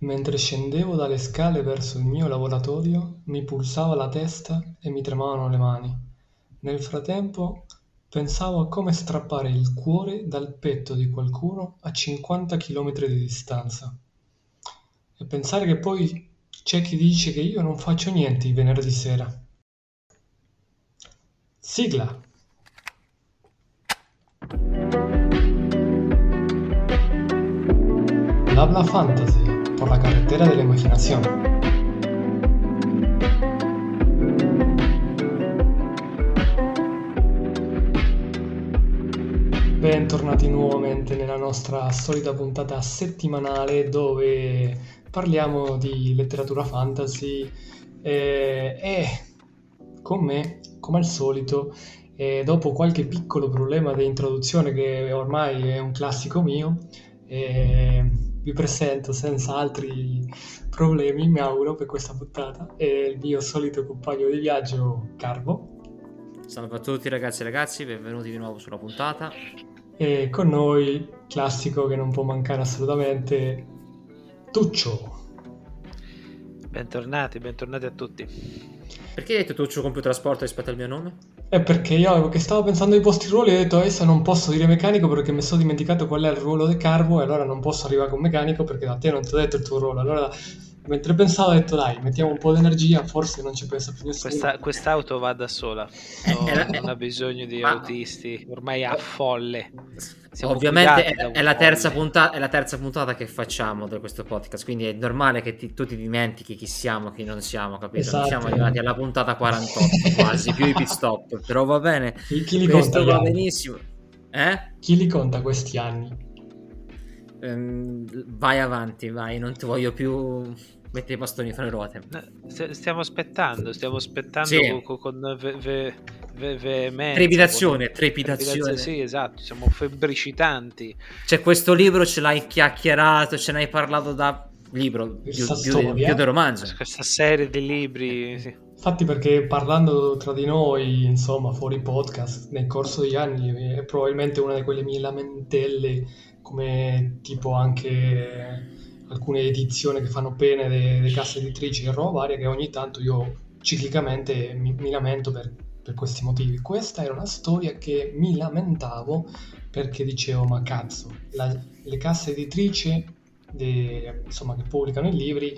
Mentre scendevo dalle scale verso il mio laboratorio, mi pulsava la testa e mi tremavano le mani. Nel frattempo pensavo a come strappare il cuore dal petto di qualcuno a 50 km di distanza. E pensare che poi c'è chi dice che io non faccio niente il venerdì sera. Sigla. Bla Fantasy por la carretera de la imaginación. Bentornati nuovamente nella nostra solita puntata settimanale dove parliamo di letteratura fantasy e, e con me, come al solito, e dopo qualche piccolo problema di introduzione che ormai è un classico mio, vi presento senza altri problemi, mi auguro, per questa puntata. È il mio solito compagno di viaggio, Carbo. Salve a tutti ragazzi e ragazzi, benvenuti di nuovo sulla puntata. E con noi, classico che non può mancare assolutamente, Tuccio. Bentornati, bentornati a tutti. Perché hai detto Tuccio con più trasporto rispetto al mio nome? È perché io che stavo pensando ai vostri ruoli ho detto adesso non posso dire meccanico perché mi sono dimenticato qual è il ruolo del Carbo e allora non posso arrivare con meccanico perché da te non ti ho detto il tuo ruolo. Allora mentre pensavo ho detto dai mettiamo un po' di energia forse non ci pensa più nessuno. Questa, quest'auto va da sola. No, non ha bisogno di Ma... autisti ormai ha folle. Siamo ovviamente è, è, la puntata, è, la terza puntata che facciamo di questo podcast quindi è normale che ti, tu ti dimentichi chi siamo chi non siamo capito? Esatto. siamo arrivati alla puntata 48 quasi più i pit stop però va bene. Chi, chi li questo va benissimo. Eh? chi li conta questi anni? Ehm, vai avanti vai non ti voglio più mette i bastoni fra le ruote. Stiamo aspettando, stiamo aspettando sì. con, con ve, ve, ve, veemenza. Trepidazione, con... trepidazione. Sì, esatto, siamo febbricitanti. Cioè, questo libro ce l'hai chiacchierato, ce ne hai parlato da libro, più, più, più del romanzo. Questa serie di libri, sì. Infatti perché parlando tra di noi, insomma, fuori podcast, nel corso degli anni, è probabilmente una di quelle mie lamentele, come tipo anche alcune edizioni che fanno pene delle casse editrici e roba varia che ogni tanto io ciclicamente mi, mi lamento per, per, questi motivi. Questa era una storia che mi lamentavo perché dicevo ma cazzo, la, le casse editrici de, insomma, che pubblicano i libri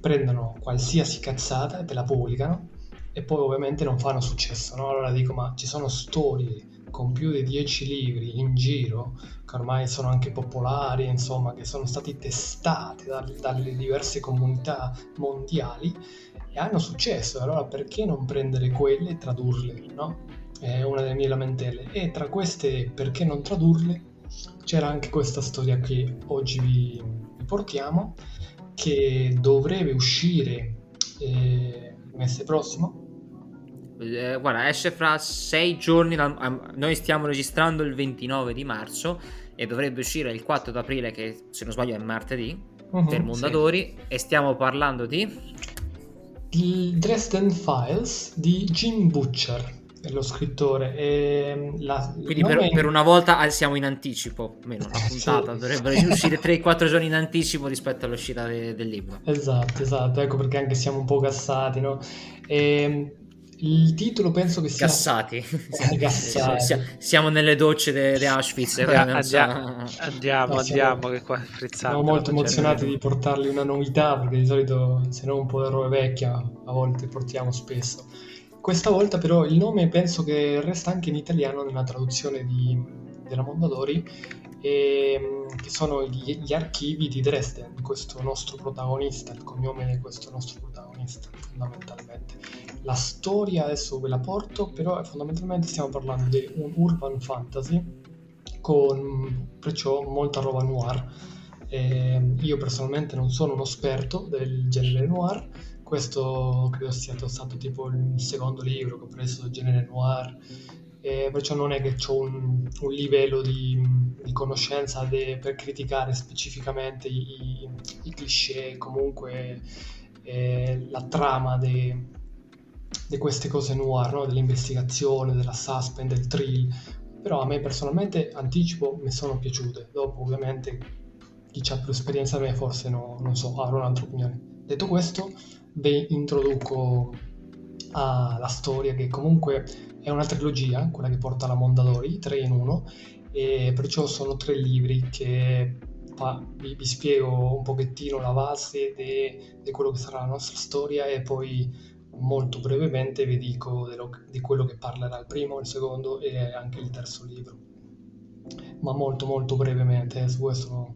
prendono qualsiasi cazzata e te la pubblicano e poi ovviamente non fanno successo. No? Allora dico ma ci sono storie con più di 10 libri in giro, che ormai sono anche popolari, insomma, che sono stati testati da, dalle diverse comunità mondiali e hanno successo. Allora perché non prendere quelle e tradurle, no? È una delle mie lamentele. E tra queste perché non tradurle c'era anche questa storia che oggi vi, vi portiamo, che dovrebbe uscire eh, il mese prossimo, eh, guarda, esce fra sei giorni. Noi stiamo registrando il 29 di marzo e dovrebbe uscire il 4 aprile, che se non sbaglio è martedì, uh-huh, per Mondadori. Sì. E stiamo parlando di. Il Dresden Files di Jim Butcher è lo scrittore. E la, Quindi per, in... per, una volta siamo in anticipo, meno la puntata, sì. dovrebbe uscire 3-4 giorni in anticipo rispetto all'uscita de, del libro. Esatto, esatto, ecco perché anche siamo un po' gassati, no? E il titolo penso che sia... Gassati. Gassati. Siamo nelle docce di de Auschwitz. Eh, andiamo, so... andiamo, no, andiamo, che qua Siamo molto emozionati di portarli una novità, perché di solito, se no un po' di roba vecchia, a volte portiamo spesso. Questa volta però il nome penso che resta anche in italiano nella traduzione di, della Mondadori e, ehm, che sono gli, gli, archivi di Dresden, questo nostro protagonista, il cognome di questo nostro protagonista fondamentalmente. La storia adesso ve la porto, però fondamentalmente stiamo parlando di un urban fantasy con perciò molta roba noir. E io personalmente non sono uno esperto del genere noir, questo credo sia stato tipo il secondo libro che ho preso del genere noir e perciò non è che ho un, un livello di, di conoscenza de, per criticare specificamente i, i cliché, comunque eh, la trama di queste cose noir, no? dell'investigazione, della suspense, del thrill, però a me personalmente anticipo mi sono piaciute, dopo ovviamente chi ha più esperienza da me forse no, non so, avrà un'altra opinione. Detto questo, vi introduco alla storia che comunque è una trilogia, quella che porta la Mondadori, tre in uno, e perciò sono tre libri che fa, vi, vi, spiego un pochettino la base di quello che sarà la nostra storia e poi molto brevemente vi dico di quello che parlerà il primo, il secondo e anche il terzo libro. Ma molto molto brevemente, su questo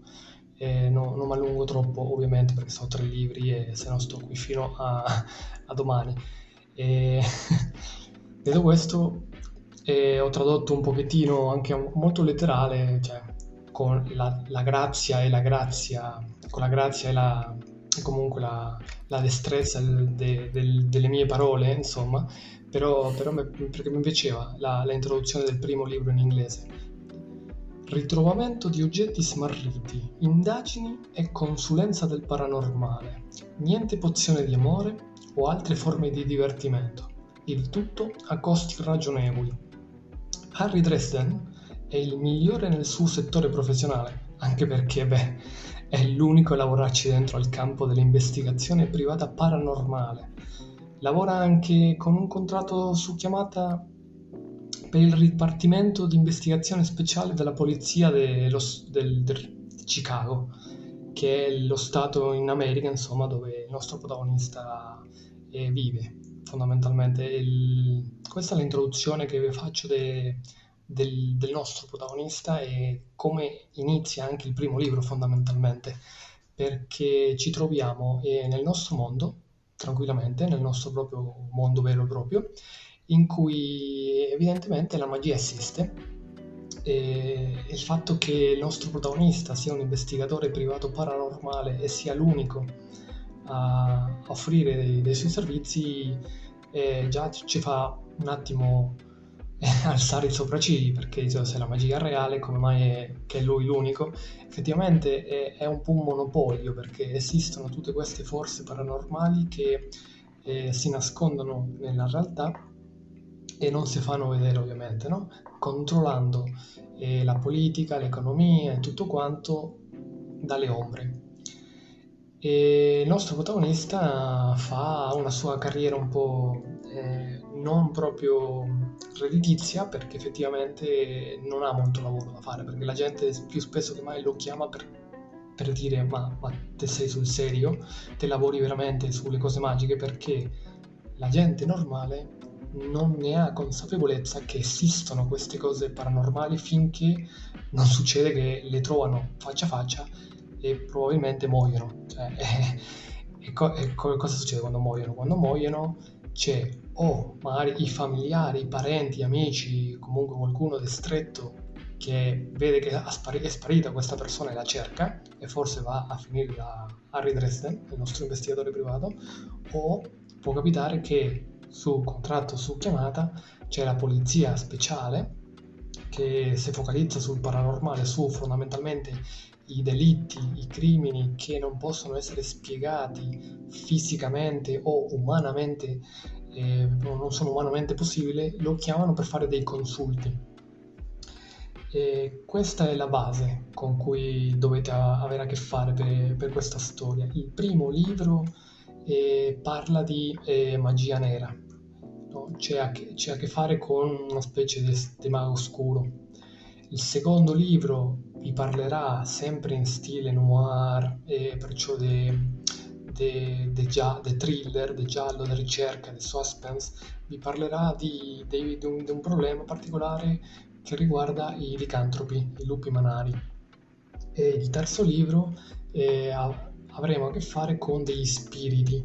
eh, no, non mi allungo troppo ovviamente perché sono tre libri e se no sto qui fino a, a domani. E, detto questo, eh, ho tradotto un pochettino anche molto letterale, cioè con la, la grazia e la grazia, con la grazia e la, comunque la, la destrezza de, de, delle mie parole, insomma, però, però me, perché mi piaceva la, la introduzione del primo libro in inglese. Ritrovamento di oggetti smarriti, indagini e consulenza del paranormale. Niente pozione di amore o altre forme di divertimento. Il tutto a costi ragionevoli. Harry Dresden è il migliore nel suo settore professionale, anche perché, beh, è l'unico a lavorarci dentro al campo dell'investigazione privata paranormale. Lavora anche con un contratto su chiamata per il Dipartimento di Investigazione Speciale della Polizia dello, del, del Chicago, che è lo stato in America, insomma, dove il nostro protagonista eh, vive fondamentalmente. Il, questa è l'introduzione che vi faccio de, del, del, nostro protagonista e come inizia anche il primo libro fondamentalmente, perché ci troviamo eh, nel nostro mondo, tranquillamente, nel nostro proprio mondo vero e proprio, in cui evidentemente la magia esiste e il fatto che il nostro protagonista sia un investigatore privato paranormale e sia l'unico a offrire dei, dei suoi servizi eh, già ci fa un attimo alzare i sopraccigli perché cioè, se la magia è reale come mai è che è lui l'unico effettivamente è, è, un po' un monopolio perché esistono tutte queste forze paranormali che eh, si nascondono nella realtà e non si fanno vedere ovviamente, no? controllando eh, la politica, l'economia e tutto quanto dalle ombre. E il nostro protagonista fa una sua carriera un po' eh, non proprio redditizia perché effettivamente non ha molto lavoro da fare perché la gente più spesso che mai lo chiama per, per dire ma, ma te sei sul serio, te lavori veramente sulle cose magiche perché la gente normale non ne ha consapevolezza che esistono queste cose paranormali finché non succede che le trovano faccia a faccia e probabilmente muoiono. Cioè, e, co- e co- cosa succede quando muoiono? Quando muoiono c'è o magari i familiari, i parenti, amici, comunque qualcuno di stretto che vede che è sparita questa persona e la cerca e forse va a finire da Harry Dresden, il nostro investigatore privato, o può capitare che su contratto su chiamata c'è la polizia speciale che si focalizza sul paranormale, su fondamentalmente i delitti, i crimini che non possono essere spiegati fisicamente o umanamente, eh, non sono umanamente possibili, lo chiamano per fare dei consulti. E questa è la base con cui dovete avere a che fare per, per questa storia. Il primo libro eh, parla di eh, magia nera, no? c'è, a che, c'è, a che, fare con una specie di, di mago oscuro. Il secondo libro vi parlerà sempre in stile noir e perciò di thriller, di giallo, di ricerca, di suspense, vi parlerà di, di, di, un, di, un, problema particolare che riguarda i licantropi, i lupi manari. E il terzo libro eh, avremo a che fare con degli spiriti,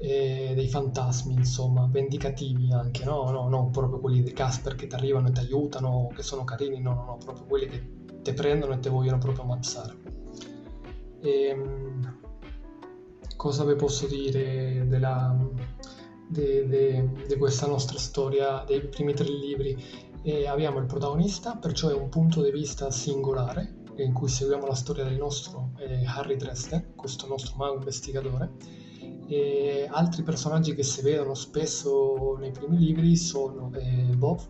e dei fantasmi, insomma, vendicativi anche, no? no? Non proprio quelli di Casper che ti arrivano e ti aiutano, che sono carini, no, no, no, proprio quelli che ti prendono e ti vogliono proprio ammazzare. E, ehm, cosa vi posso dire di questa nostra storia, dei primi tre libri? E abbiamo il protagonista, perciò è un punto di vista singolare in cui seguiamo la storia del nostro eh, Harry Dresden, questo nostro mago investigatore e altri personaggi che si vedono spesso nei primi libri sono eh, Bob,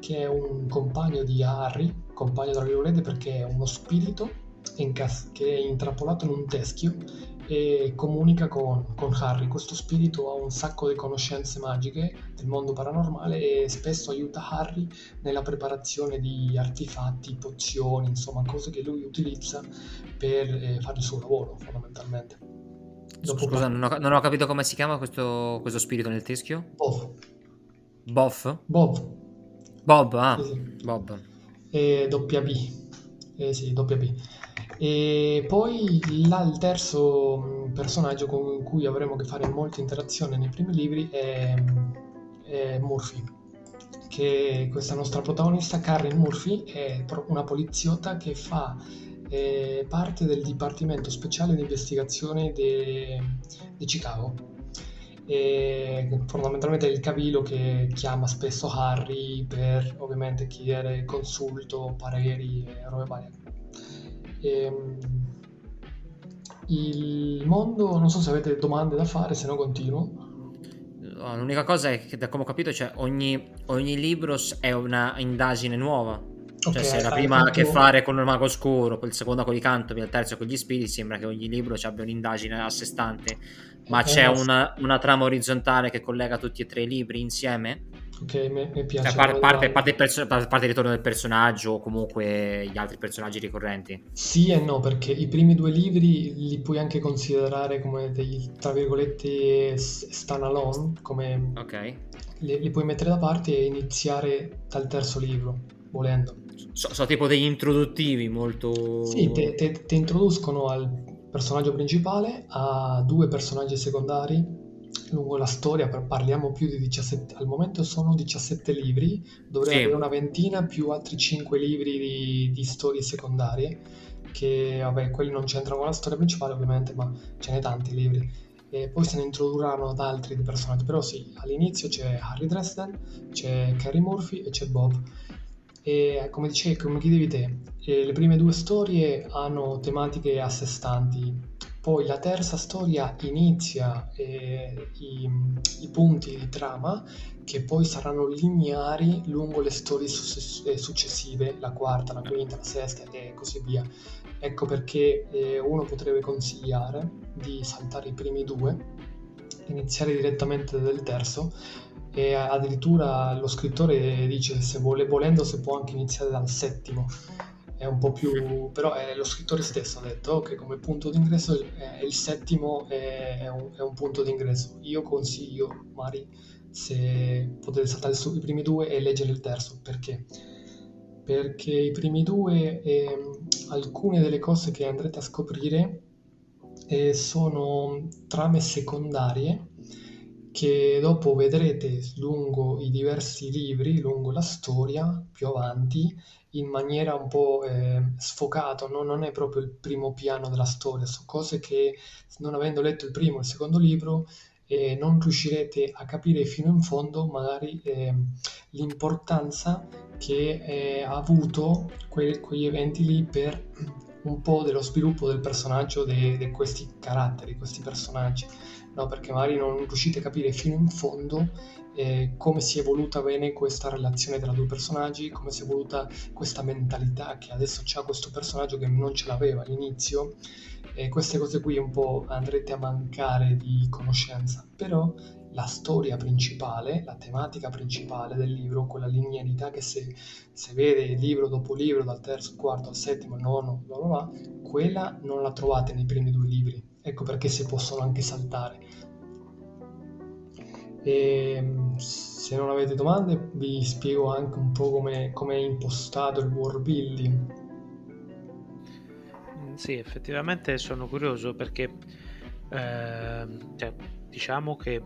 che è un compagno di Harry, compagno tra virgolette perché è uno spirito incas- che è intrappolato in un teschio e comunica con, con, Harry. Questo spirito ha un sacco di conoscenze magiche del mondo paranormale e spesso aiuta Harry nella preparazione di artefatti, pozioni, insomma cose che lui utilizza per eh, fare il suo lavoro fondamentalmente. Dopo Scusa, non ho, non ho, capito come si chiama questo, questo spirito nel teschio? Bob. Bob? Bob. Bob, ah, sì, sì. Bob. E doppia B. Eh sì, doppia B. E poi là, il terzo mm, personaggio con cui avremo a che fare molte interazioni nei primi libri è, è Murphy, che questa nostra protagonista, Karen Murphy, è una poliziotta che fa eh, parte del Dipartimento Speciale di Investigazione di Chicago. E fondamentalmente è il cavilo che chiama spesso Harry per ovviamente chiedere consulto, pareri e robe varie Ehm, il mondo, non so se avete domande da fare, se no continuo. L'unica cosa è che, da come ho capito, cioè, ogni, ogni libro è una indagine nuova. Cioè, okay, se la prima ha a che fare con il mago oscuro, poi il secondo con i cantopi, il terzo con gli spiriti, sembra che ogni libro abbia un'indagine a sé stante. Ma okay, c'è una, una, trama orizzontale che collega tutti e tre i libri insieme? Ok, mi, mi piace. Cioè, parte, parte, parte, il perso- parte, il ritorno del personaggio o comunque gli altri personaggi ricorrenti? Sì e no, perché i primi due libri li puoi anche considerare come dei, tra virgolette, stand alone, come Ok. li, li puoi mettere da parte e iniziare dal terzo libro, volendo. Sono so tipo degli introduttivi molto... Sì, ti introducono al personaggio principale, a due personaggi secondari lungo la storia, parliamo più di 17, al momento sono 17 libri, dovrei sì. avere una ventina più altri 5 libri di, di, storie secondarie, che vabbè, quelli non c'entrano con la storia principale ovviamente, ma ce n'è tanti libri. E poi se ne introdurranno ad altri personaggi, però sì, all'inizio c'è Harry Dresden, c'è Carrie Murphy e c'è Bob. E come dicevi, come chiedevi te, eh, le prime due storie hanno tematiche a sé stanti, poi la terza storia inizia eh, i, i, punti di trama che poi saranno lineari lungo le storie eh, successive, la quarta, la quinta, la sesta e così via. Ecco perché eh, uno potrebbe consigliare di saltare i primi due, iniziare direttamente dal terzo e addirittura lo scrittore dice se vuole, volendo si può anche iniziare dal settimo. È un po' più però è lo scrittore stesso ha detto che come punto d'ingresso è il settimo è, è, un, è un, punto d'ingresso. Io consiglio Mari se potete saltare su i primi due e leggere il terzo. Perché? Perché i primi due eh, alcune delle cose che andrete a scoprire eh, sono trame secondarie che dopo vedrete lungo i diversi libri, lungo la storia, più avanti, in maniera un po' eh, sfocata, no? non è proprio il primo piano della storia, sono cose che non avendo letto il primo e il secondo libro eh, non riuscirete a capire fino in fondo magari eh, l'importanza che eh, ha avuto que- quegli eventi lì per un po' dello sviluppo del personaggio di questi caratteri, questi personaggi no? perché magari non riuscite a capire fino in fondo eh, come si è evoluta bene questa relazione tra due personaggi, come si è evoluta questa mentalità che adesso c'ha questo personaggio che non ce l'aveva all'inizio. E queste cose qui un po' andrete a mancare di conoscenza, però la storia principale, la tematica principale del libro, quella linearità che se, se vede libro dopo libro, dal terzo, quarto, al settimo, nono, bla bla bla, quella non la trovate nei primi due libri. Ecco perché si possono anche saltare. E, se non avete domande vi spiego anche un po' come, come è impostato il world building. Mm, sì, effettivamente sono curioso perché eh, cioè, diciamo che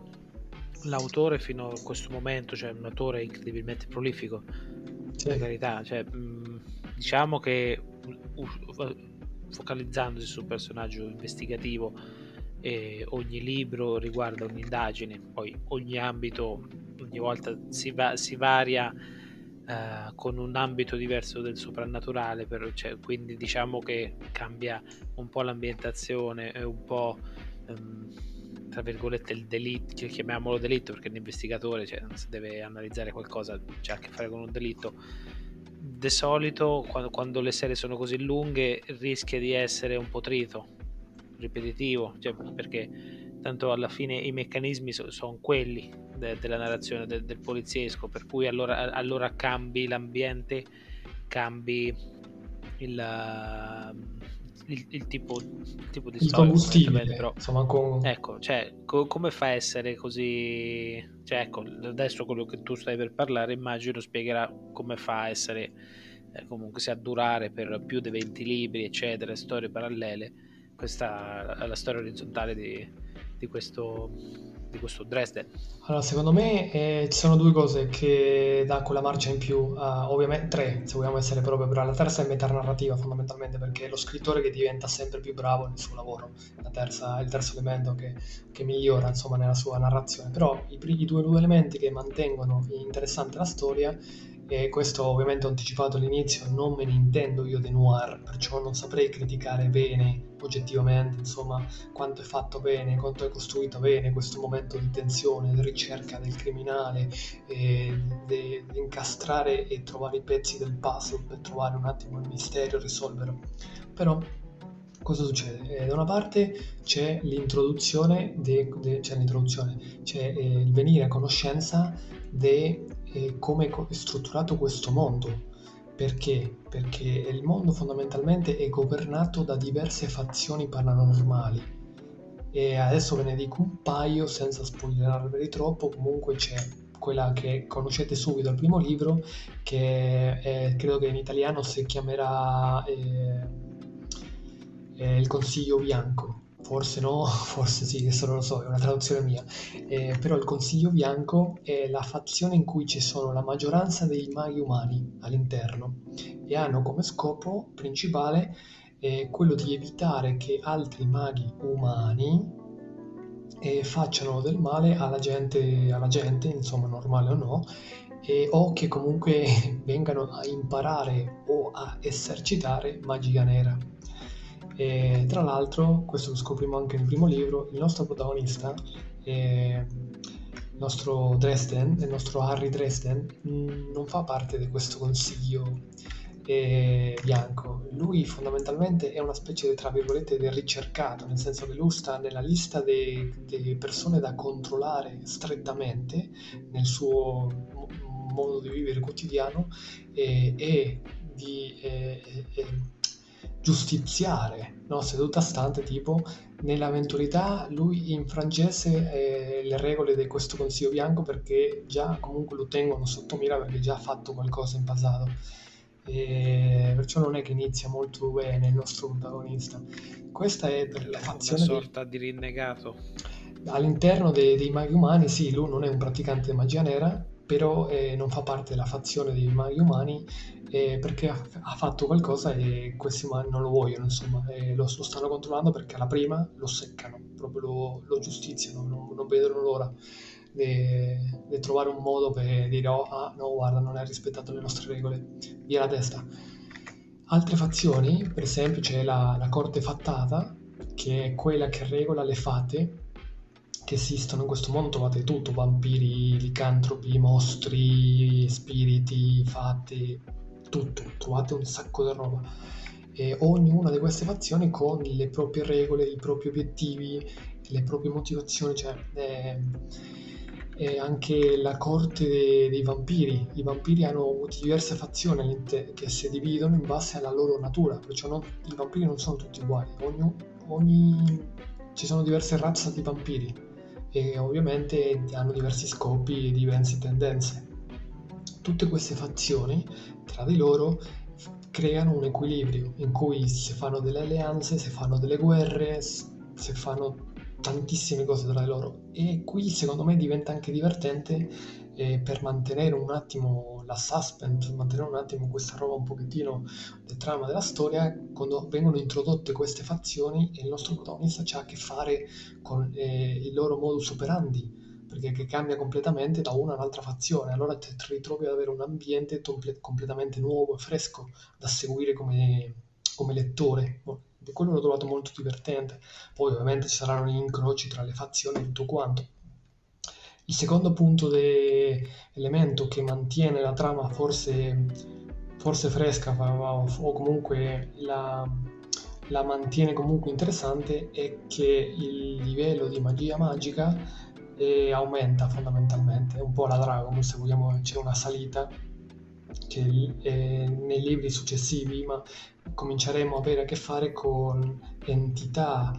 l'autore fino a questo momento, cioè un autore incredibilmente prolifico, sì. per carità, cioè, mm, diciamo che focalizzandosi sul personaggio investigativo e ogni libro riguarda un'indagine, poi ogni ambito ogni volta si, va, si varia uh, con un ambito diverso del soprannaturale, per, cioè, quindi diciamo che cambia un po' l'ambientazione e un po' um, tra virgolette il delitto, chiamiamolo delitto perché l'investigatore cioè, se deve analizzare qualcosa c'è a che fare con un delitto di solito quando, quando, le serie sono così lunghe rischia di essere un po' trito, ripetitivo, cioè, perché tanto alla fine i meccanismi so, sono quelli de, della narrazione de, del poliziesco, per cui allora, allora cambi l'ambiente, cambi il, il, il, tipo, il tipo, di il storia combustibile però, insomma con... ecco cioè co- come fa a essere così cioè ecco adesso quello che tu stai per parlare immagino spiegherà come fa a essere eh, comunque sia a durare per più di 20 libri eccetera storie parallele questa la storia orizzontale di, di questo di questo Dresden? Allora, secondo me eh, ci sono due cose che dà quella marcia in più, uh, ovviamente tre, se vogliamo essere proprio bravi. La terza è metanarrativa fondamentalmente, perché è lo scrittore che diventa sempre più bravo nel suo lavoro, la terza, è il terzo elemento che, che migliora insomma, nella sua narrazione. Però i, i due, due elementi che mantengono interessante la storia e questo ovviamente ho anticipato all'inizio, non me ne intendo io dei noir, perciò non saprei criticare bene oggettivamente, insomma, quanto è fatto bene, quanto è costruito bene questo momento di tensione, di ricerca del criminale, di, di incastrare e trovare i pezzi del puzzle per trovare un attimo il mistero e risolverlo. Però cosa succede? Eh, da una parte c'è l'introduzione, de, de, c'è, l'introduzione c'è eh, il venire a conoscenza di eh, come è strutturato questo mondo. Perché? Perché il mondo fondamentalmente è governato da diverse fazioni paranormali. E adesso ve ne dico un paio senza spoilerarveli troppo, comunque c'è quella che conoscete subito al primo libro, che è, credo che in italiano si chiamerà eh, eh, Il Consiglio Bianco forse no, forse sì, questo non lo so, è una traduzione mia, eh, però il Consiglio Bianco è la fazione in cui ci sono la maggioranza dei maghi umani all'interno e hanno come scopo principale eh, quello di evitare che altri maghi umani eh, facciano del male alla gente, alla gente, insomma normale o no, e, o che comunque vengano a imparare o a esercitare magia nera. E tra l'altro, questo lo scopriamo anche nel primo libro, il nostro protagonista, il nostro Dresden, il nostro Harry Dresden, mm, non fa parte di questo consiglio eh, bianco. Lui fondamentalmente è una specie di, tra virgolette, di ricercato, nel senso che lui sta nella lista delle persone da controllare strettamente nel suo modo di vivere quotidiano e, e di... Eh, eh, giustiziare, no? seduta stante tipo nell'avventurità lui infrangesse eh, le regole di questo consiglio bianco perché già comunque lo tengono sotto mira perché già ha fatto qualcosa in passato. E perciò non è che inizia molto bene il nostro protagonista. Questa è per la fazione una sorta di, di rinnegato. All'interno dei, dei maghi umani sì lui non è un praticante di magia nera però eh, non fa parte della fazione dei maghi umani eh, perché ha, ha, fatto qualcosa e questi umani non lo vogliono, insomma, lo, lo, stanno controllando perché alla prima lo seccano, proprio lo, lo giustiziano, non, non, vedono l'ora di trovare un modo per dire oh, ah, no, guarda, non hai rispettato le nostre regole, via la testa. Altre fazioni, per esempio c'è la, la corte fattata, che è quella che regola le fate che esistono in questo mondo trovate tutto, vampiri, licantropi, mostri, spiriti, fate, tutto, trovate un sacco di roba. E ognuna di queste fazioni con le proprie regole, i propri obiettivi, le proprie motivazioni, cioè è, è anche la corte dei, dei, vampiri. I vampiri hanno diverse fazioni che si dividono in base alla loro natura, perciò non, i vampiri non sono tutti uguali, ogni, ogni, ci sono diverse razze di vampiri e ovviamente hanno diversi scopi e diverse tendenze. Tutte queste fazioni tra di loro creano un equilibrio in cui si fanno delle alleanze, si fanno delle guerre, si fanno tantissime cose tra di loro. E qui secondo me diventa anche divertente eh, per mantenere un attimo la suspense, mantenere un attimo questa roba un pochettino del trama della storia, quando vengono introdotte queste fazioni e il nostro protagonista ha a che fare con eh, il loro modus operandi, perché che cambia completamente da una all'altra fazione, allora ti ritrovi ad avere un ambiente comple- completamente nuovo e fresco da seguire come, come lettore. E quello l'ho trovato molto divertente. Poi ovviamente ci saranno gli incroci tra le fazioni e tutto quanto. Il secondo punto di elemento che mantiene la trama forse forse fresca o comunque la, la mantiene comunque interessante è che il livello di magia magica eh, aumenta fondamentalmente, è un po' la Dragon, se vogliamo c'è una salita che eh, nei libri successivi ma cominceremo a avere a che fare con entità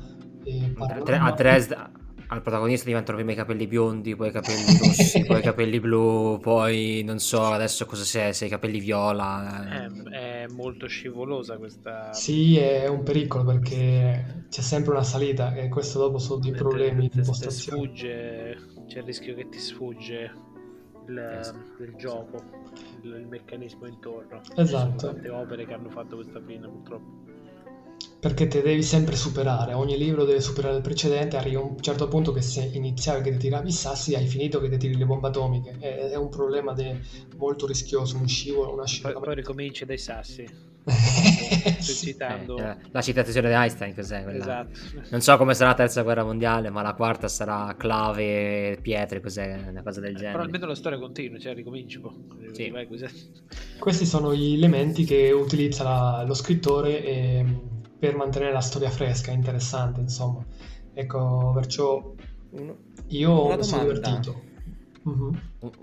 eh, a Dresda al protagonista diventano prima i capelli biondi, poi i capelli rossi, poi i capelli blu, poi non so adesso cosa sei, se i capelli viola. È, è, molto scivolosa questa. Sì, è un pericolo perché c'è sempre una salita e questo dopo sono dei problemi di impostazione. Sfugge, c'è il rischio che ti sfugge il, esatto. il gioco, il, il, meccanismo intorno. Esatto. Ci sono tante opere che hanno fatto questa fine purtroppo perché te devi sempre superare, ogni libro deve superare il precedente, arriva a un certo punto che se iniziavi che ti tiravi i sassi hai finito che ti tiri le bombe atomiche, è, è un problema de... molto rischioso, un scivolo, una scelta. Poi, poi ricominci dai sassi. citando... Eh, la citazione di Einstein cos'è quella? Esatto. Non so come sarà la terza guerra mondiale, ma la quarta sarà clave, pietre, cos'è, una cosa del eh, genere. Però almeno la storia continua, cioè ricominci un po'. Sì. Vai, Questi sono gli elementi che utilizza la, lo scrittore e per mantenere la storia fresca, interessante, insomma. Ecco, perciò io mi sono divertito. Uh-huh.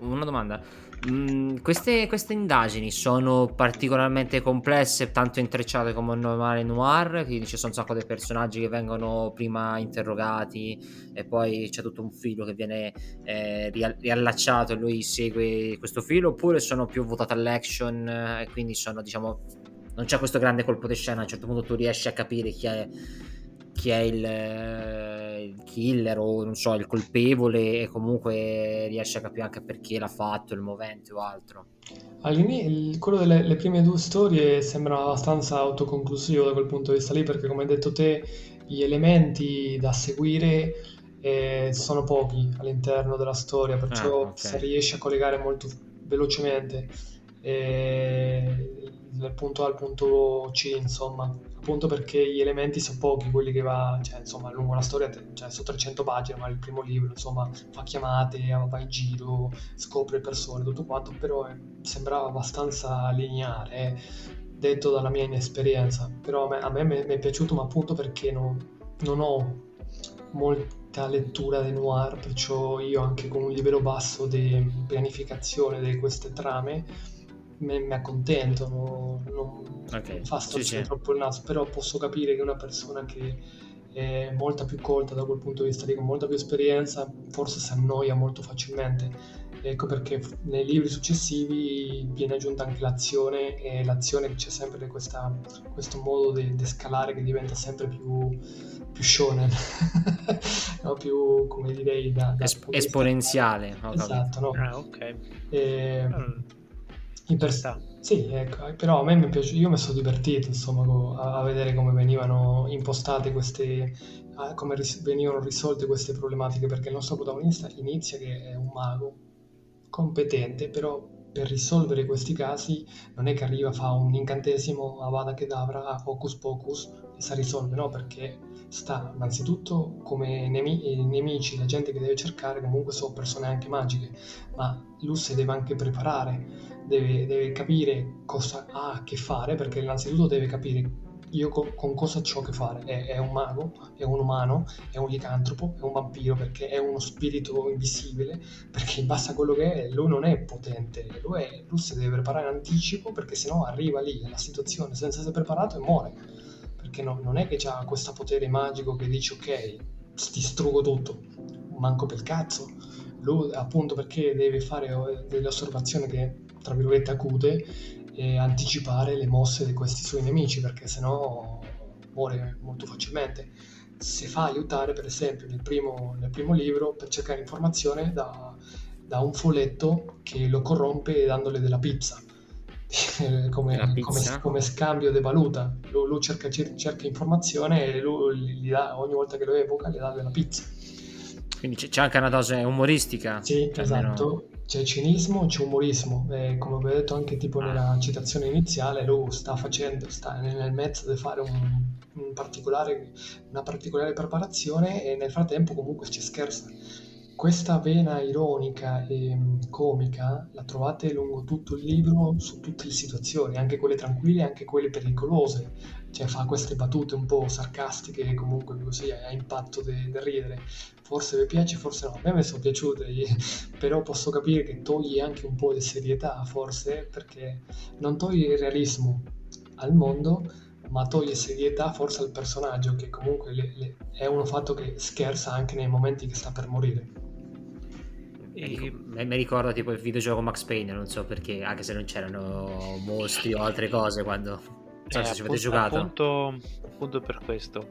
Una domanda. Mm, queste, queste, indagini sono particolarmente complesse, tanto intrecciate come un normale noir, quindi ci sono un sacco di personaggi che vengono prima interrogati e poi c'è tutto un filo che viene eh, riallacciato e lui segue questo filo, oppure sono più votate all'action e quindi sono diciamo non c'è questo grande colpo di scena, a un certo punto tu riesci a capire chi è, chi è il, il, killer o non so, il colpevole e comunque riesci a capire anche perché l'ha fatto, il movente o altro. All'inizio, quello delle prime due storie sembra abbastanza autoconclusivo da quel punto di vista lì, perché come hai detto te, gli elementi da seguire eh, sono pochi all'interno della storia, perciò ah, okay. si riesce a collegare molto velocemente. Eh, dal punto A al punto C, insomma, appunto perché gli elementi sono pochi, quelli che va, cioè, insomma, lungo la storia, cioè, sono 300 pagine, ma il primo libro, insomma, fa chiamate, va in giro, scopre persone, tutto quanto, però eh, sembrava abbastanza lineare, eh, detto dalla mia inesperienza, però a me, mi è piaciuto, ma appunto perché non, non ho molta lettura dei noir, perciò io anche con un livello basso di pianificazione di queste trame, mi accontento, non, non okay. fa storcere sì, sì. troppo il naso, però posso capire che una persona che è molta più colta da quel punto di vista lì, con molta più esperienza, forse si annoia molto facilmente. Ecco perché nei libri successivi viene aggiunta anche l'azione e l'azione c'è sempre questa, questo modo di, di, scalare che diventa sempre più, più shonen, no? più come direi da, da es- esponenziale. No, esatto, no? Ah, ok. E, mm in per... Sì, ecco, però a me mi piace, io mi sono divertito insomma a, a vedere come venivano impostate queste, come ris- venivano risolte queste problematiche perché il nostro protagonista inizia che è un mago competente, però per risolvere questi casi non è che arriva, fa un incantesimo, avada kedavra, hocus pocus si risolve, no, perché sta innanzitutto come nemi- nemici, la gente che deve cercare comunque sono persone anche magiche, ma lui si deve anche preparare deve, deve, capire cosa ha a che fare, perché innanzitutto deve capire io con, con cosa ho a che fare. È, è, un mago, è un umano, è un licantropo, è un vampiro, perché è uno spirito invisibile, perché in base a quello che è, lui non è potente, lui, è, lui si deve preparare in anticipo, perché sennò arriva lì nella situazione senza essere preparato e muore. Perché no, non è che ha questo potere magico che dice ok, distruggo tutto, manco per cazzo. Lui appunto perché deve fare eh, delle osservazioni che tra virgolette acute e anticipare le mosse di questi suoi nemici perché sennò muore molto facilmente. Si fa aiutare per esempio nel primo, nel primo libro per cercare informazione da, da, un folletto che lo corrompe dandole della pizza. Come, pizza? come, come, scambio di valuta lui, lui cerca, cerca, informazione e lui dà, ogni volta che lo evoca gli dà della pizza. Quindi c'è anche una dose umoristica sì esatto. Almeno c'è cinismo, c'è umorismo, e come vi ho detto anche tipo nella citazione iniziale, lui sta facendo, sta nel mezzo di fare un, un particolare, una particolare preparazione e nel frattempo comunque ci scherza. Questa vena ironica e mm, comica la trovate lungo tutto il libro su tutte le situazioni, anche quelle tranquille, anche quelle pericolose. Cioè fa queste battute un po' sarcastiche, comunque così ha impatto del de ridere. Forse vi piace, forse no. A me mi sono piaciute, però posso capire che toglie anche un po' di serietà, forse, perché non toglie il realismo al mondo, ma toglie serietà forse al personaggio, che comunque le, le, è uno fatto che scherza anche nei momenti che sta per morire. E... Mi ricorda tipo il videogioco Max Payne, non so perché, anche se non c'erano mostri o altre cose quando... Non so eh, se ci avete giocato. Appunto, appunto per questo,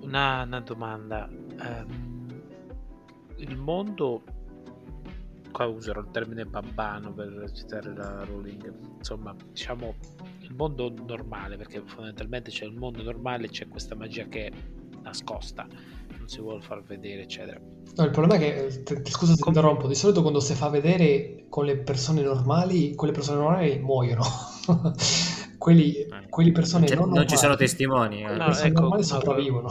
una, una domanda. Um, il mondo qua userò il termine babbano per citare la Rowling insomma diciamo il mondo normale perché fondamentalmente c'è il mondo normale c'è questa magia che è nascosta si vuole far vedere, eccetera. No, il problema è che, te, scusa se Com- interrompo, di solito quando si fa vedere con le persone normali, quelle persone normali muoiono. quelli, eh, quelli persone non, non, normali, non ci sono testimoni. Eh. No, persone ecco, normali sopravvivono.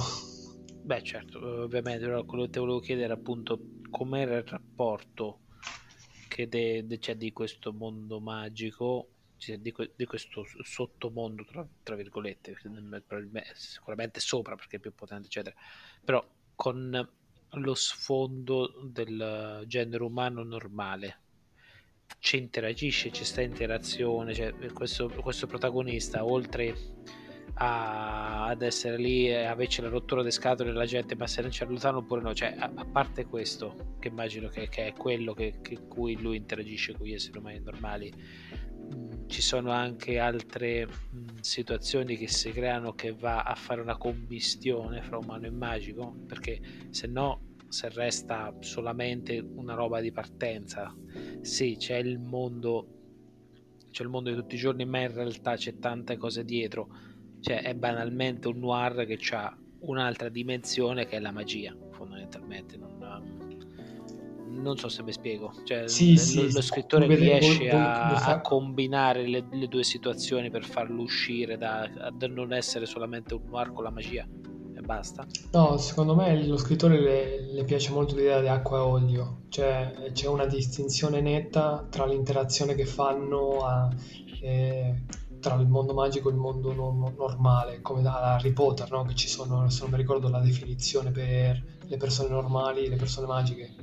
Beh, certo, ovviamente, però quello che ti volevo chiedere appunto com'era il rapporto che de, de, c'è di questo mondo magico di, di, questo sottomondo, tra, tra virgolette, sicuramente sopra perché è più potente, eccetera, però con lo sfondo del genere umano normale. Ci interagisce, ci sta interazione, cioè questo, questo protagonista, oltre a, ad essere lì e averci la rottura delle scatole la gente ma se non ci allontana oppure no cioè a, a, parte questo che immagino che, che è quello che, che, cui lui interagisce con gli esseri umani normali ci sono anche altre mh, situazioni che si creano che va a fare una commistione fra umano e magico? Perché se no se resta solamente una roba di partenza. Sì c'è il mondo c'è il mondo di tutti i giorni ma in realtà c'è tante cose dietro. Cioè è banalmente un noir che ha un'altra dimensione che è la magia fondamentalmente non, non so se mi spiego. Cioè, sì, lo, sì, lo scrittore riesce a, a, combinare le, le, due situazioni per farlo uscire da, da, non essere solamente un noir con la magia e basta. No, secondo me lo scrittore le, le piace molto l'idea di acqua e olio, cioè c'è una distinzione netta tra l'interazione che fanno a, eh, tra il mondo magico e il mondo non, normale, come da Harry Potter, no? che ci sono, se non mi ricordo la definizione per le persone normali e le persone magiche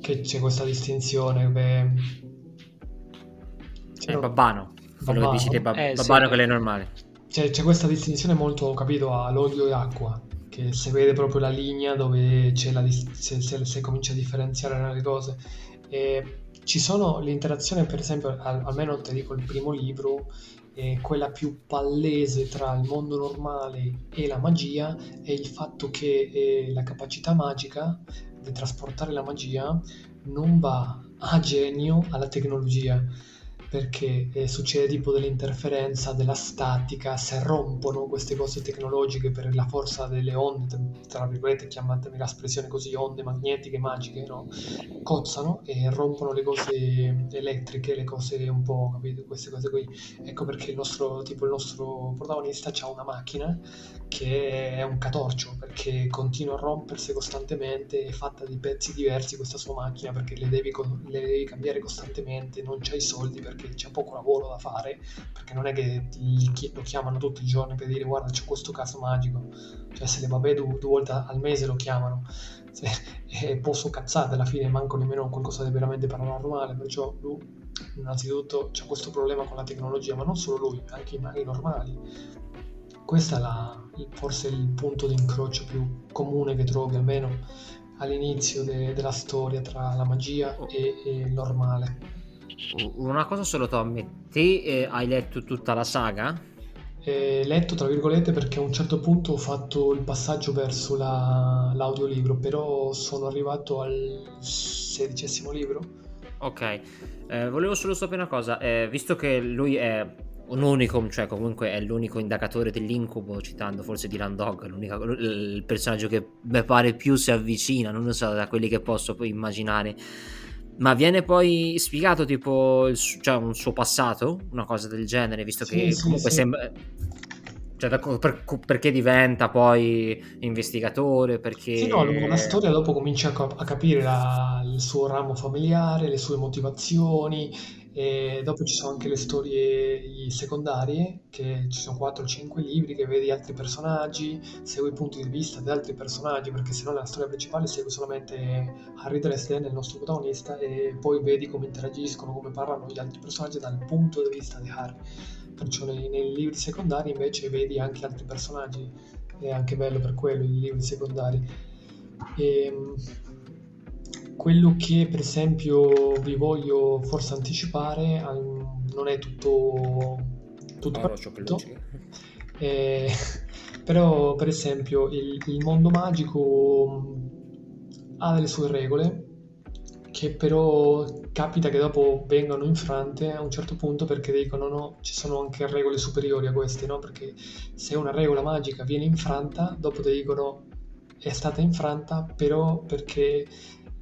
che c'è questa distinzione. Beh... C'è Babbano, quello che dici te, bab- eh, Babbano sì. quello è normale. C'è, c'è, questa distinzione molto, capito, all'olio e acqua, che si vede proprio la linea dove c'è la, se, se, se comincia a differenziare le cose. E ci sono l'interazione, per esempio, al, almeno te dico il primo libro, eh, quella più pallese tra il mondo normale e la magia è il fatto che eh, la capacità magica di trasportare la magia non va a genio alla tecnologia perché eh, succede tipo dell'interferenza, della statica, si rompono queste cose tecnologiche per la forza delle onde, tra virgolette chiamatemi l'espressione così, onde magnetiche magiche, no? cozzano e rompono le cose elettriche, le cose un po', capito, queste cose qui. Ecco perché il nostro, tipo, il nostro protagonista ha una macchina che è un catorcio, perché continua a rompersi costantemente, è fatta di pezzi diversi questa sua macchina, perché le devi, le devi cambiare costantemente, non c'hai soldi perché perché c'è poco lavoro da fare, perché non è che ti, lo chiamano tutti i giorni per dire guarda c'è questo caso magico, cioè se le vabbè due, volte al mese lo chiamano se, e posso cazzare alla fine manco nemmeno qualcosa di veramente paranormale, perciò lui innanzitutto c'è questo problema con la tecnologia, ma non solo lui, anche i maghi normali. Questo è la, forse il punto di incrocio più comune che trovi, almeno all'inizio de, della storia tra la magia e, e il normale. Una cosa solo Tommy, te eh, hai letto tutta la saga? Eh, letto tra virgolette perché a un certo punto ho fatto il passaggio verso la, l'audiolibro, però sono arrivato al sedicesimo libro. Ok, eh, volevo solo sapere una cosa, eh, visto che lui è un unico, cioè comunque è l'unico indagatore dell'incubo, citando forse Dylan Dog, il personaggio che mi pare più si avvicina, non lo so, da quelli che posso poi immaginare ma viene poi spiegato tipo il, cioè un suo passato, una cosa del genere, visto sì, che sì, comunque sì. sembra... Cioè, per, perché diventa poi investigatore? Perché... Sì, no, lungo la storia dopo comincia a, a capire la, il suo ramo familiare, le sue motivazioni, dopo ci sono anche le storie secondarie, che ci sono 4 o 5 libri che vedi altri personaggi, segui i punti di vista di altri personaggi, perché se no nella storia principale segui solamente Harry Dresden, il nostro protagonista, e poi vedi come interagiscono, come parlano gli altri personaggi dal punto di vista di Harry. Perciò nei, nei libri secondari invece vedi anche altri personaggi, è anche bello per quello i libri secondari. E, ehm, quello che per esempio vi voglio forse anticipare non è tutto, tutto oh, perfetto, eh, però per esempio il, il, mondo magico ha delle sue regole che però capita che dopo vengano infrante a un certo punto perché dicono no, ci sono anche regole superiori a queste, no? Perché se una regola magica viene infranta, dopo ti dicono è stata infranta però perché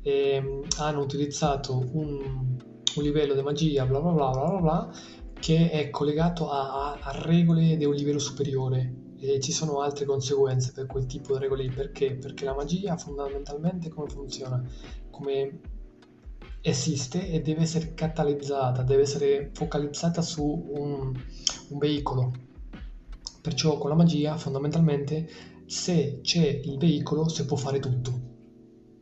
eh, hanno utilizzato un, un, livello di magia bla bla bla bla bla, che è collegato a, a, a regole di un livello superiore e ci sono altre conseguenze per quel tipo di regole perché? Perché la magia fondamentalmente come funziona? Come esiste e deve essere catalizzata, deve essere focalizzata su un, un veicolo. Perciò con la magia fondamentalmente se c'è il veicolo si può fare tutto.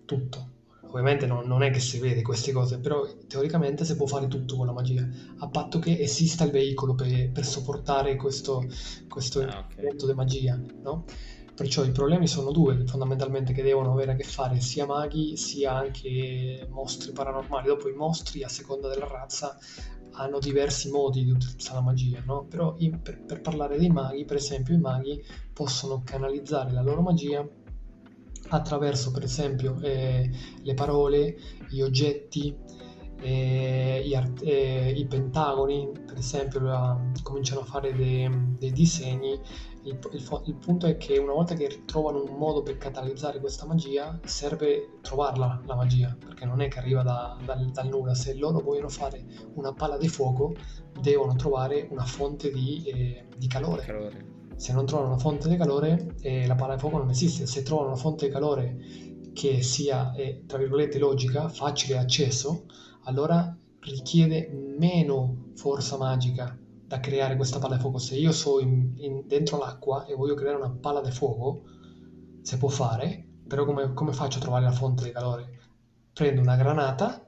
Tutto ovviamente non, non, è che si vede queste cose, però teoricamente si può fare tutto con la magia, a patto che esista il veicolo per, per sopportare questo, questo ah, okay. evento di magia, no? Perciò i problemi sono due, fondamentalmente, che devono avere a che fare sia maghi sia anche mostri paranormali. Dopo i mostri, a seconda della razza, hanno diversi modi di utilizzare la magia, no? Però in, per, per parlare dei maghi, per esempio, i maghi possono canalizzare la loro magia attraverso per esempio eh, le parole, gli oggetti, eh, i, art- eh, i, pentagoni, per esempio la, cominciano a fare dei, dei disegni. Il, il, il, punto è che una volta che trovano un modo per catalizzare questa magia, serve trovarla la magia, perché non è che arriva da, da, dal nulla. Se loro vogliono fare una palla di fuoco, devono trovare una fonte di, eh, di calore. calore se non trovano una fonte di calore eh, la palla di fuoco non esiste. Se trovano una fonte di calore che sia, eh, tra virgolette, logica, facile accesso, allora richiede meno forza magica da creare questa palla di fuoco. Se io sono in, in, dentro l'acqua e voglio creare una palla di fuoco, si può fare, però come, come faccio a trovare la fonte di calore? Prendo una granata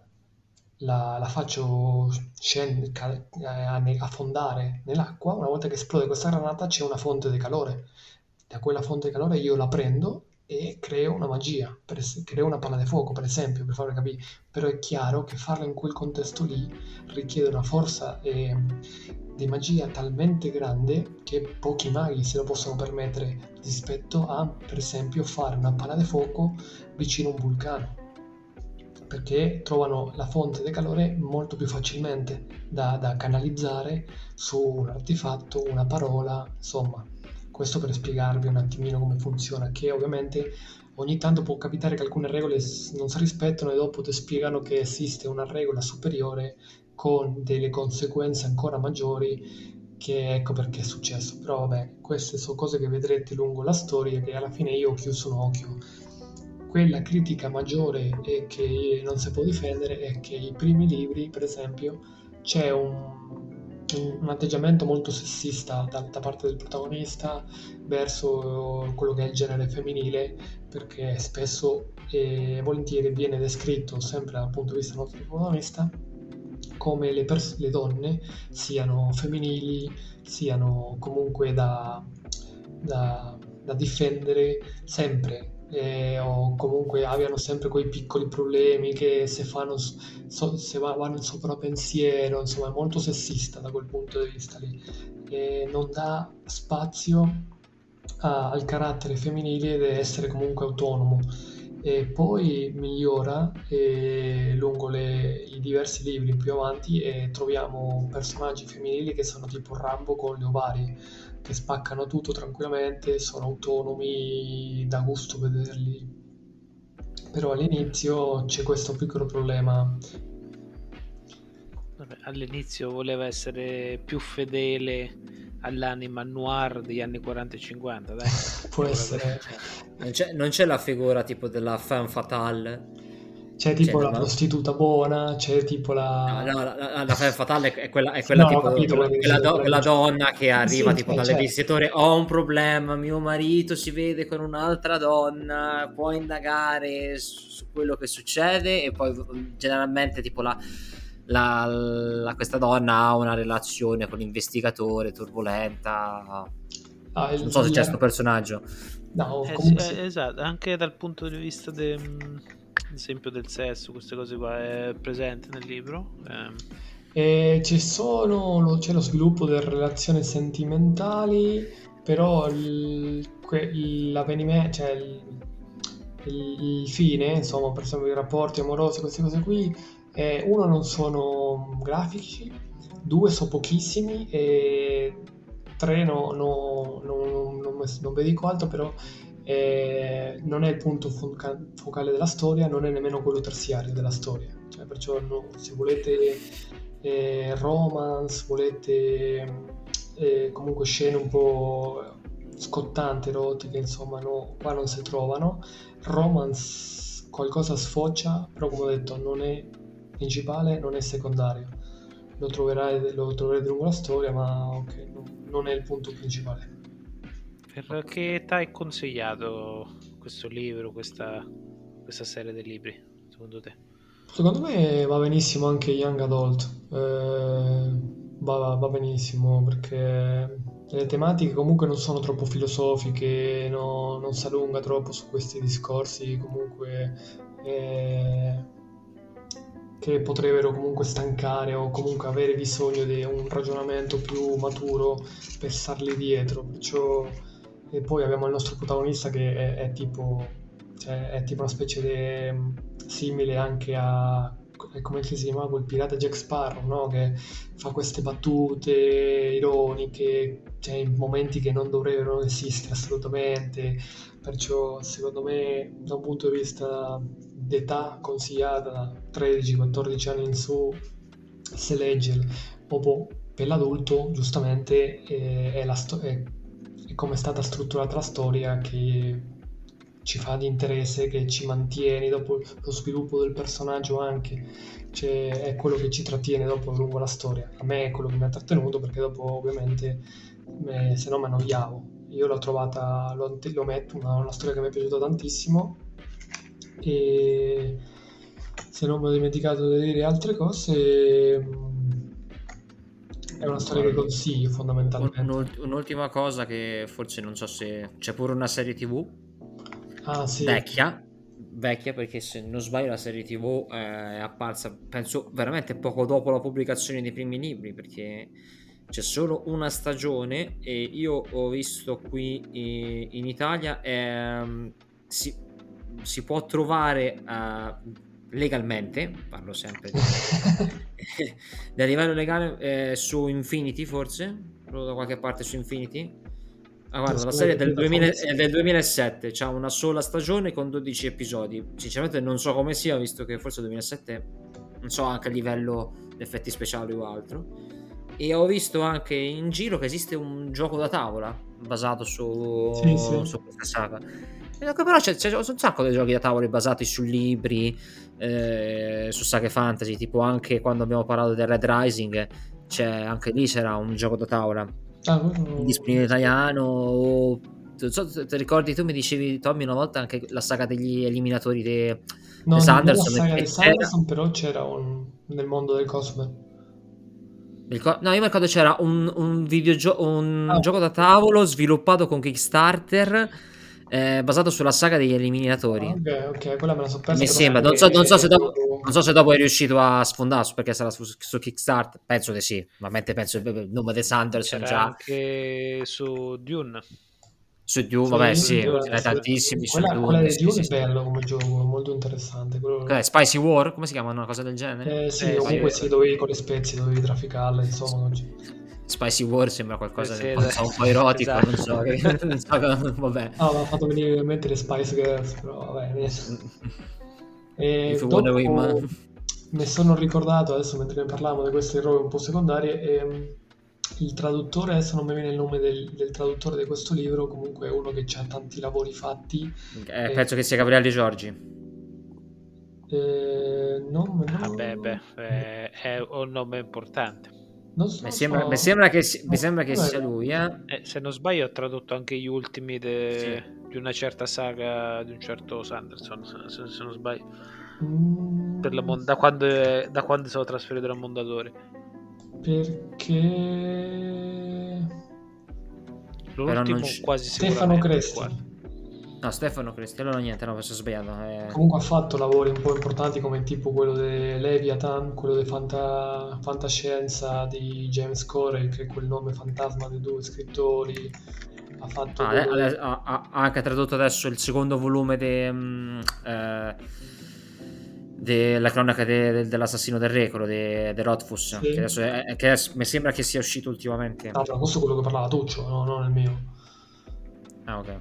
la, la faccio scendere, eh, affondare nell'acqua, una volta che esplode questa granata c'è una fonte di calore. Da quella fonte di calore io la prendo e creo una magia, per, creo una palla di fuoco per esempio, per farvi capire, però è chiaro che farlo in quel contesto lì richiede una forza eh, di magia talmente grande che pochi maghi se lo possono permettere rispetto a per esempio fare una palla di fuoco vicino a un vulcano perché trovano la fonte del calore molto più facilmente da, da canalizzare su un artefatto, una parola, insomma. Questo per spiegarvi un attimino come funziona, che ovviamente ogni tanto può capitare che alcune regole non si rispettano e dopo ti spiegano che esiste una regola superiore con delle conseguenze ancora maggiori che ecco perché è successo. Però vabbè, queste sono cose che vedrete lungo la storia che alla fine io ho chiuso un occhio quella critica maggiore e che non si può difendere è che i primi libri, per esempio, c'è un, un atteggiamento molto sessista da, da, parte del protagonista verso quello che è il genere femminile, perché spesso e volentieri viene descritto, sempre dal punto di vista del nostro protagonista, come le, pers- le donne siano femminili, siano comunque da, da, da difendere sempre eh, o comunque abbiano sempre quei piccoli problemi che se, fanno, so, se vanno in soprapensiero, insomma è molto sessista da quel punto di vista lì, e non dà spazio a, al carattere femminile di essere comunque autonomo. E poi migliora eh, lungo le, i diversi libri più avanti e troviamo personaggi femminili che sono tipo Rambo con le ovarie che spaccano tutto tranquillamente, sono autonomi, da gusto vederli. Però all'inizio c'è questo piccolo problema. All'inizio voleva essere più fedele all'anima noir degli anni 40 e 50, dai. Può essere. Non c'è, non c'è, la figura tipo della femme fatale c'è tipo c'è la prostituta buona, c'è tipo la... No, no, la, la femme fatale è quella, è quella, no, tipo, capito, quella, quella, do, quella donna che arriva sì, tipo dalle certo. visitatori, ho un problema, mio marito si vede con un'altra donna, può indagare su quello che succede e poi generalmente tipo la... La, la, questa donna ha una relazione con l'investigatore turbolenta. Ah, non so se c'è questo personaggio. No, eh, comunque... eh, esatto, anche dal punto di vista de, esempio del sesso, queste cose qua, è presente nel libro? Eh. ci sono, c'è lo sviluppo delle relazioni sentimentali, però il, l'avvenimento, cioè il, il, il, fine, insomma, per esempio i rapporti amorosi, queste cose qui, eh, uno non sono grafici, due sono pochissimi e tre no, no, no, non, non vi dico altro, però non è il punto foca- focale della storia, non è nemmeno quello terziario della storia. Cioè, perciò no, se volete eh, romance, volete eh, comunque scene un po' scottanti, erotiche, insomma, no, qua non si trovano. Romance qualcosa sfocia, però come ho detto non è principale, non è secondario. Lo troverai, lo troverete lungo la storia, ma ok, no, non è il punto principale. Per che età hai consigliato questo libro, questa, questa serie di libri, secondo te? Secondo me va benissimo anche Young Adult, eh, va, va, benissimo perché le tematiche comunque non sono troppo filosofiche, no, non si allunga troppo su questi discorsi comunque eh, che potrebbero comunque stancare o comunque avere bisogno di un ragionamento più maturo per starli dietro, perciò e poi abbiamo il nostro protagonista che è, è tipo, cioè, è tipo una specie di simile anche a come si chiama quel pirata Jack Sparrow, no? che fa queste battute ironiche, cioè in momenti che non dovrebbero esistere assolutamente, perciò secondo me da un punto di vista d'età consigliata da 13-14 anni in su, se legge, proprio per l'adulto giustamente è, è la storia come è stata strutturata la storia che ci fa di interesse, che ci mantiene dopo lo sviluppo del personaggio anche, cioè, è quello che ci trattiene dopo lungo la storia. A me è quello che mi ha trattenuto perché dopo ovviamente me, se no mi annoiavo. Io l'ho trovata, lo, lo metto, una, una storia che mi è piaciuta tantissimo e se non mi ho dimenticato di dire altre cose è una storia che consiglio fondamentalmente. un'ultima cosa che forse non so se c'è pure una serie tv ah, sì. vecchia vecchia perché se non sbaglio la serie tv è apparsa penso veramente poco dopo la pubblicazione dei primi libri perché c'è solo una stagione e io ho visto qui in Italia ehm, si, si, può trovare uh, legalmente, parlo sempre di, a livello legale, eh, su Infinity forse, da qualche parte su Infinity. Ah, guarda, la serie è del, 2000, è del 2007, c'ha una sola stagione con 12 episodi. Sinceramente non so come sia, visto che forse 2007, non so anche a livello di effetti speciali o altro. E ho visto anche in giro che esiste un gioco da tavola basato su, sì, sì. su questa saga però c'è, c'è, un sacco di giochi da tavolo basati su libri, eh, su saghe fantasy, tipo anche quando abbiamo parlato del Red Rising, c'è, anche lì c'era un gioco da tavola ah, disponibile in italiano. O, so, ti ricordi, tu mi dicevi, Tommy, una volta anche la saga degli eliminatori di no, Sanderson. La saga di Sanderson, però c'era un, nel mondo del Cosmo. No, io mi ricordo c'era un, un, videogio- un ah. gioco da tavolo sviluppato con Kickstarter eh, basato sulla saga degli eliminatori. Ok, ok, quella me la so persa. Mi sembra, non so, non, so dopo, non so, se dopo, è riuscito a sfondare perché sarà su, su Kickstarter. Penso di sì, ovviamente penso il nome di Sanderson già. Anche su Dune. Su Dune, vabbè, sì, ce ne tantissimi su quella, Dune. Quella di Dune sì, è sì. bello come gioco, molto interessante. Quello... Okay, Spicy War, come si chiama? Una cosa del genere? Eh, sì, eh, comunque sì, dovevi con le spezie, dovevi trafficarle, insomma. Spicy War sembra qualcosa sì, di un po', un po' erotico, esatto. non so, che, non so vabbè. No, mi ha fatto venire in mente le Spice Girls, però vabbè. e dopo mi sono ricordato adesso mentre ne parlavamo di questi errori un po' secondari e, il traduttore, adesso non mi viene il nome del, del traduttore di questo libro, comunque è uno che ha tanti lavori fatti. Eh, penso che sia Gabriele Giorgi. Eh, non, ah, beh, beh, è, è un nome importante. Non so, mi, sembra, so. mi, sembra, che, mi sembra che sia lui. Eh? Eh, se non sbaglio, ha tradotto anche gli ultimi de... sì. di una certa saga di un certo Sanderson. Se, se non sbaglio, mm. mon... da, quando è... da quando sono trasferito da Mondadori. Perché l'ultimo quasi Stefano Cresti. No, Stefano Cristiano niente, no, mi sono sbagliato. Eh... Comunque ha fatto lavori un po' importanti come tipo quello di Leviathan, quello di fanta... fantascienza di James Corey, che è quel nome fantasma dei due scrittori. Ha fatto... Ah, quello... ha, ha, anche tradotto adesso il secondo volume de, um, eh, della cronaca de, de, dell'assassino del Re, quello di Rothfuss, sì. che, adesso è, che è, mi sembra che sia uscito ultimamente. Ah, questo è quello che parlava Tuccio, no, non il mio. Ah, ok.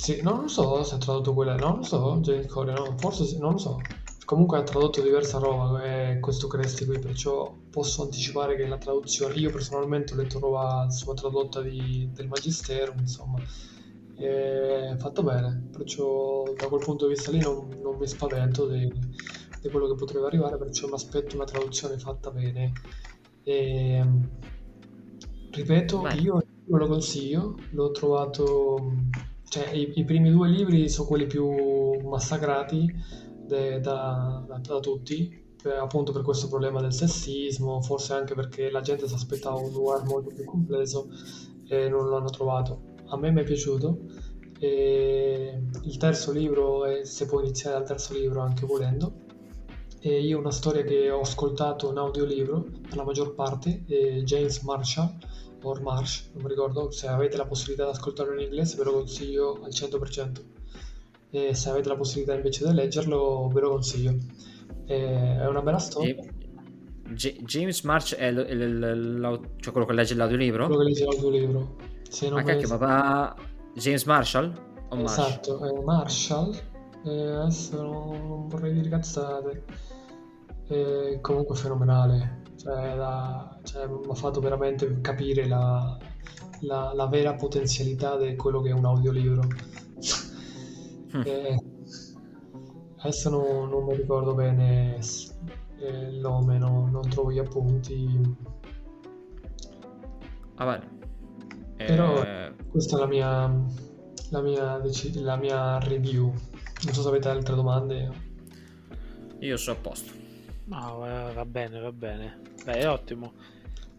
Sì, non lo so se ha tradotto quella, non lo so, James Corey, no, forse sì, non lo so. Comunque ha tradotto diversa roba eh, questo Cresti qui, perciò posso anticipare che la traduzione, io personalmente ho letto roba sua tradotta di, del Magistero, insomma, è fatto bene, perciò da quel punto di vista lì non, non mi spavento di, di, quello che potrebbe arrivare, perciò mi aspetto una traduzione fatta bene. E, ripeto, io, io lo consiglio, l'ho trovato cioè, i, i, primi due libri sono quelli più massacrati de, da, da, da, tutti, per, appunto per questo problema del sessismo, forse anche perché la gente si aspettava un noir molto più complesso e non l'hanno trovato. A me mi è piaciuto. E il terzo libro, è, se può iniziare dal terzo libro anche volendo, e io una storia che ho ascoltato in audiolibro per la maggior parte, è James Marshall, or Marsh, non mi ricordo, se avete la possibilità di ascoltarlo in inglese ve lo consiglio al 100% e se avete la possibilità invece di leggerlo ve lo consiglio. E è una bella storia. G- James March è, l- l- l- cioè quello che legge l'audiolibro? Quello che legge l'audiolibro. Se non cacchio, ma va... James Marshall? O esatto, Marsh? è Marshall. E adesso non vorrei dire cazzate. E comunque fenomenale cioè, la, cioè, mi ha fatto veramente capire la, la, la, vera potenzialità di quello che è un audiolibro. Mm. E, adesso non, non, mi ricordo bene eh, il nome, no, non trovo gli appunti. Ah, bene. Però eh... questa è la mia, la mia, la mia review. Non so se avete altre domande. Io sono a posto. No, va bene, va bene. Beh, è ottimo.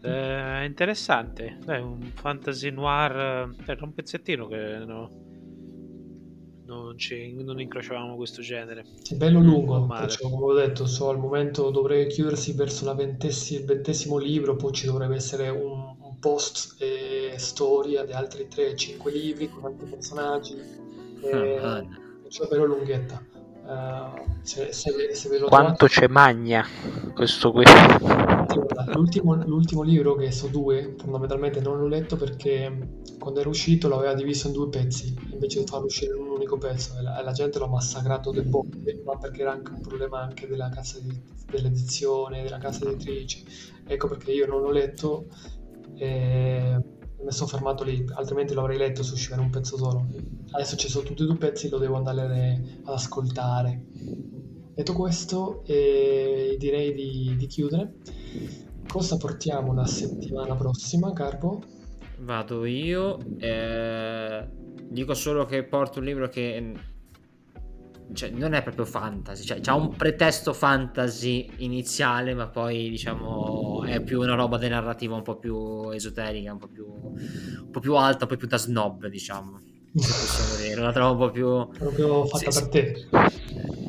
Eh, è interessante. È un fantasy noir. Era un pezzettino che no, non, ci, non incrociavamo questo genere. È bello lungo, perciò, come ho detto, so, al momento dovrebbe chiudersi verso il ventesimo libro, poi ci dovrebbe essere un, un post e storia di altri 3-5 libri con altri personaggi. E, ah, cioè, bello lunghetta. Uh, se, se, se Quanto c'è magna questo qui? L'ultimo, l'ultimo, libro, che so due, fondamentalmente non l'ho letto perché quando era uscito l'aveva diviso in due pezzi invece di farlo uscire in un unico pezzo e la, la gente l'ha massacrato del botte, ma perché era anche un problema anche della casa di, dell'edizione, della casa editrice. Ecco perché io non l'ho letto. E mi sono fermato lì, altrimenti l'avrei letto se usciva in un pezzo solo. Adesso ci sono tutti e due pezzi, lo devo andare ad ascoltare. Detto questo, eh, direi di, di, chiudere. Cosa portiamo la settimana prossima, Carpo? Vado io. Eh, dico solo che porto un libro che cioè, non è proprio fantasy, cioè ha un pretesto fantasy iniziale, ma poi diciamo è più una roba di narrativa un po' più esoterica, un po' più, un po più alta, un po' più da snob, diciamo. Se possiamo dire, una trova un po' più proprio fatta sì, per te.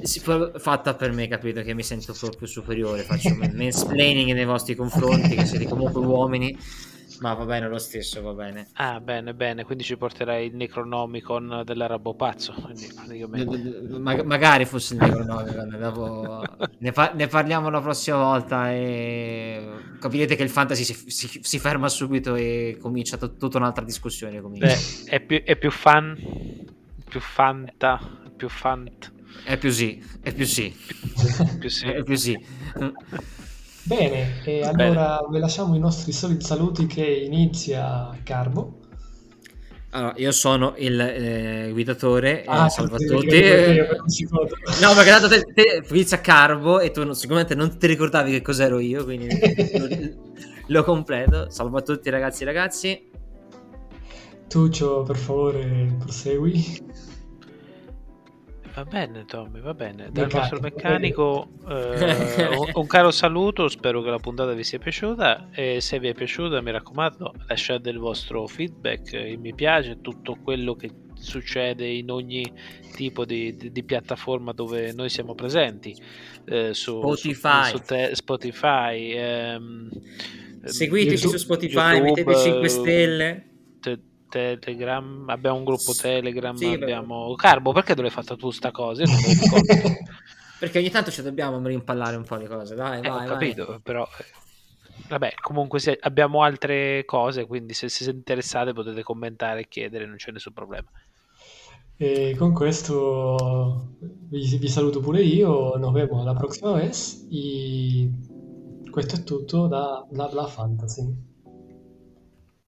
Sì, fatta per me, capito? Che mi sento proprio superiore, faccio mansplaining nei vostri confronti, che siete comunque uomini ma va bene lo stesso, va bene. Ah, bene, bene. Quindi ci porterai il Necronomicon dell'arabo pazzo. Ma- magari fosse il Necronomicon. dopo... ne, fa- ne, parliamo la prossima volta e capirete che il fantasy si, si, si ferma subito e comincia t- tutta un'altra discussione. Beh, è, più, è più fan, più fanta, più fant. È più sì, è più sì. più sì. È più sì. Bene, e allora Bene. vi lasciamo i nostri soliti saluti che inizia Carbo. Allora, io sono il eh, guidatore, ah, eh, salve a tutti. no, perché dato te, te inizia Carbo e tu sicuramente non ti ricordavi che cos'ero io, quindi lo, lo completo. Salve a tutti ragazzi e ragazzi. Tuccio, per favore, prosegui. Va bene Tommy, va bene. Dal meccanico, nostro meccanico eh, un, caro saluto, spero che la puntata vi sia piaciuta e se vi è piaciuta mi raccomando lasciate il vostro feedback, il mi piace, tutto quello che succede in ogni tipo di, di, di piattaforma dove noi siamo presenti. Eh, su Spotify. Su, su te, Spotify ehm, Seguiteci YouTube, su Spotify, YouTube, mettete 5 stelle. Te, Telegram, abbiamo un gruppo Telegram, sì, abbiamo... Beh. Carbo, perché tu l'hai fatta tu sta cosa? perché ogni tanto ci dobbiamo rimpallare un po' di cose, dai, eh, vai, ho capito, vai. però... Eh, vabbè, comunque se abbiamo altre cose, quindi se siete interessate potete commentare e chiedere, non c'è nessun problema. E con questo vi, vi saluto pure io, nos vemos la prossima vez e questo è tutto da Bla Bla Fantasy.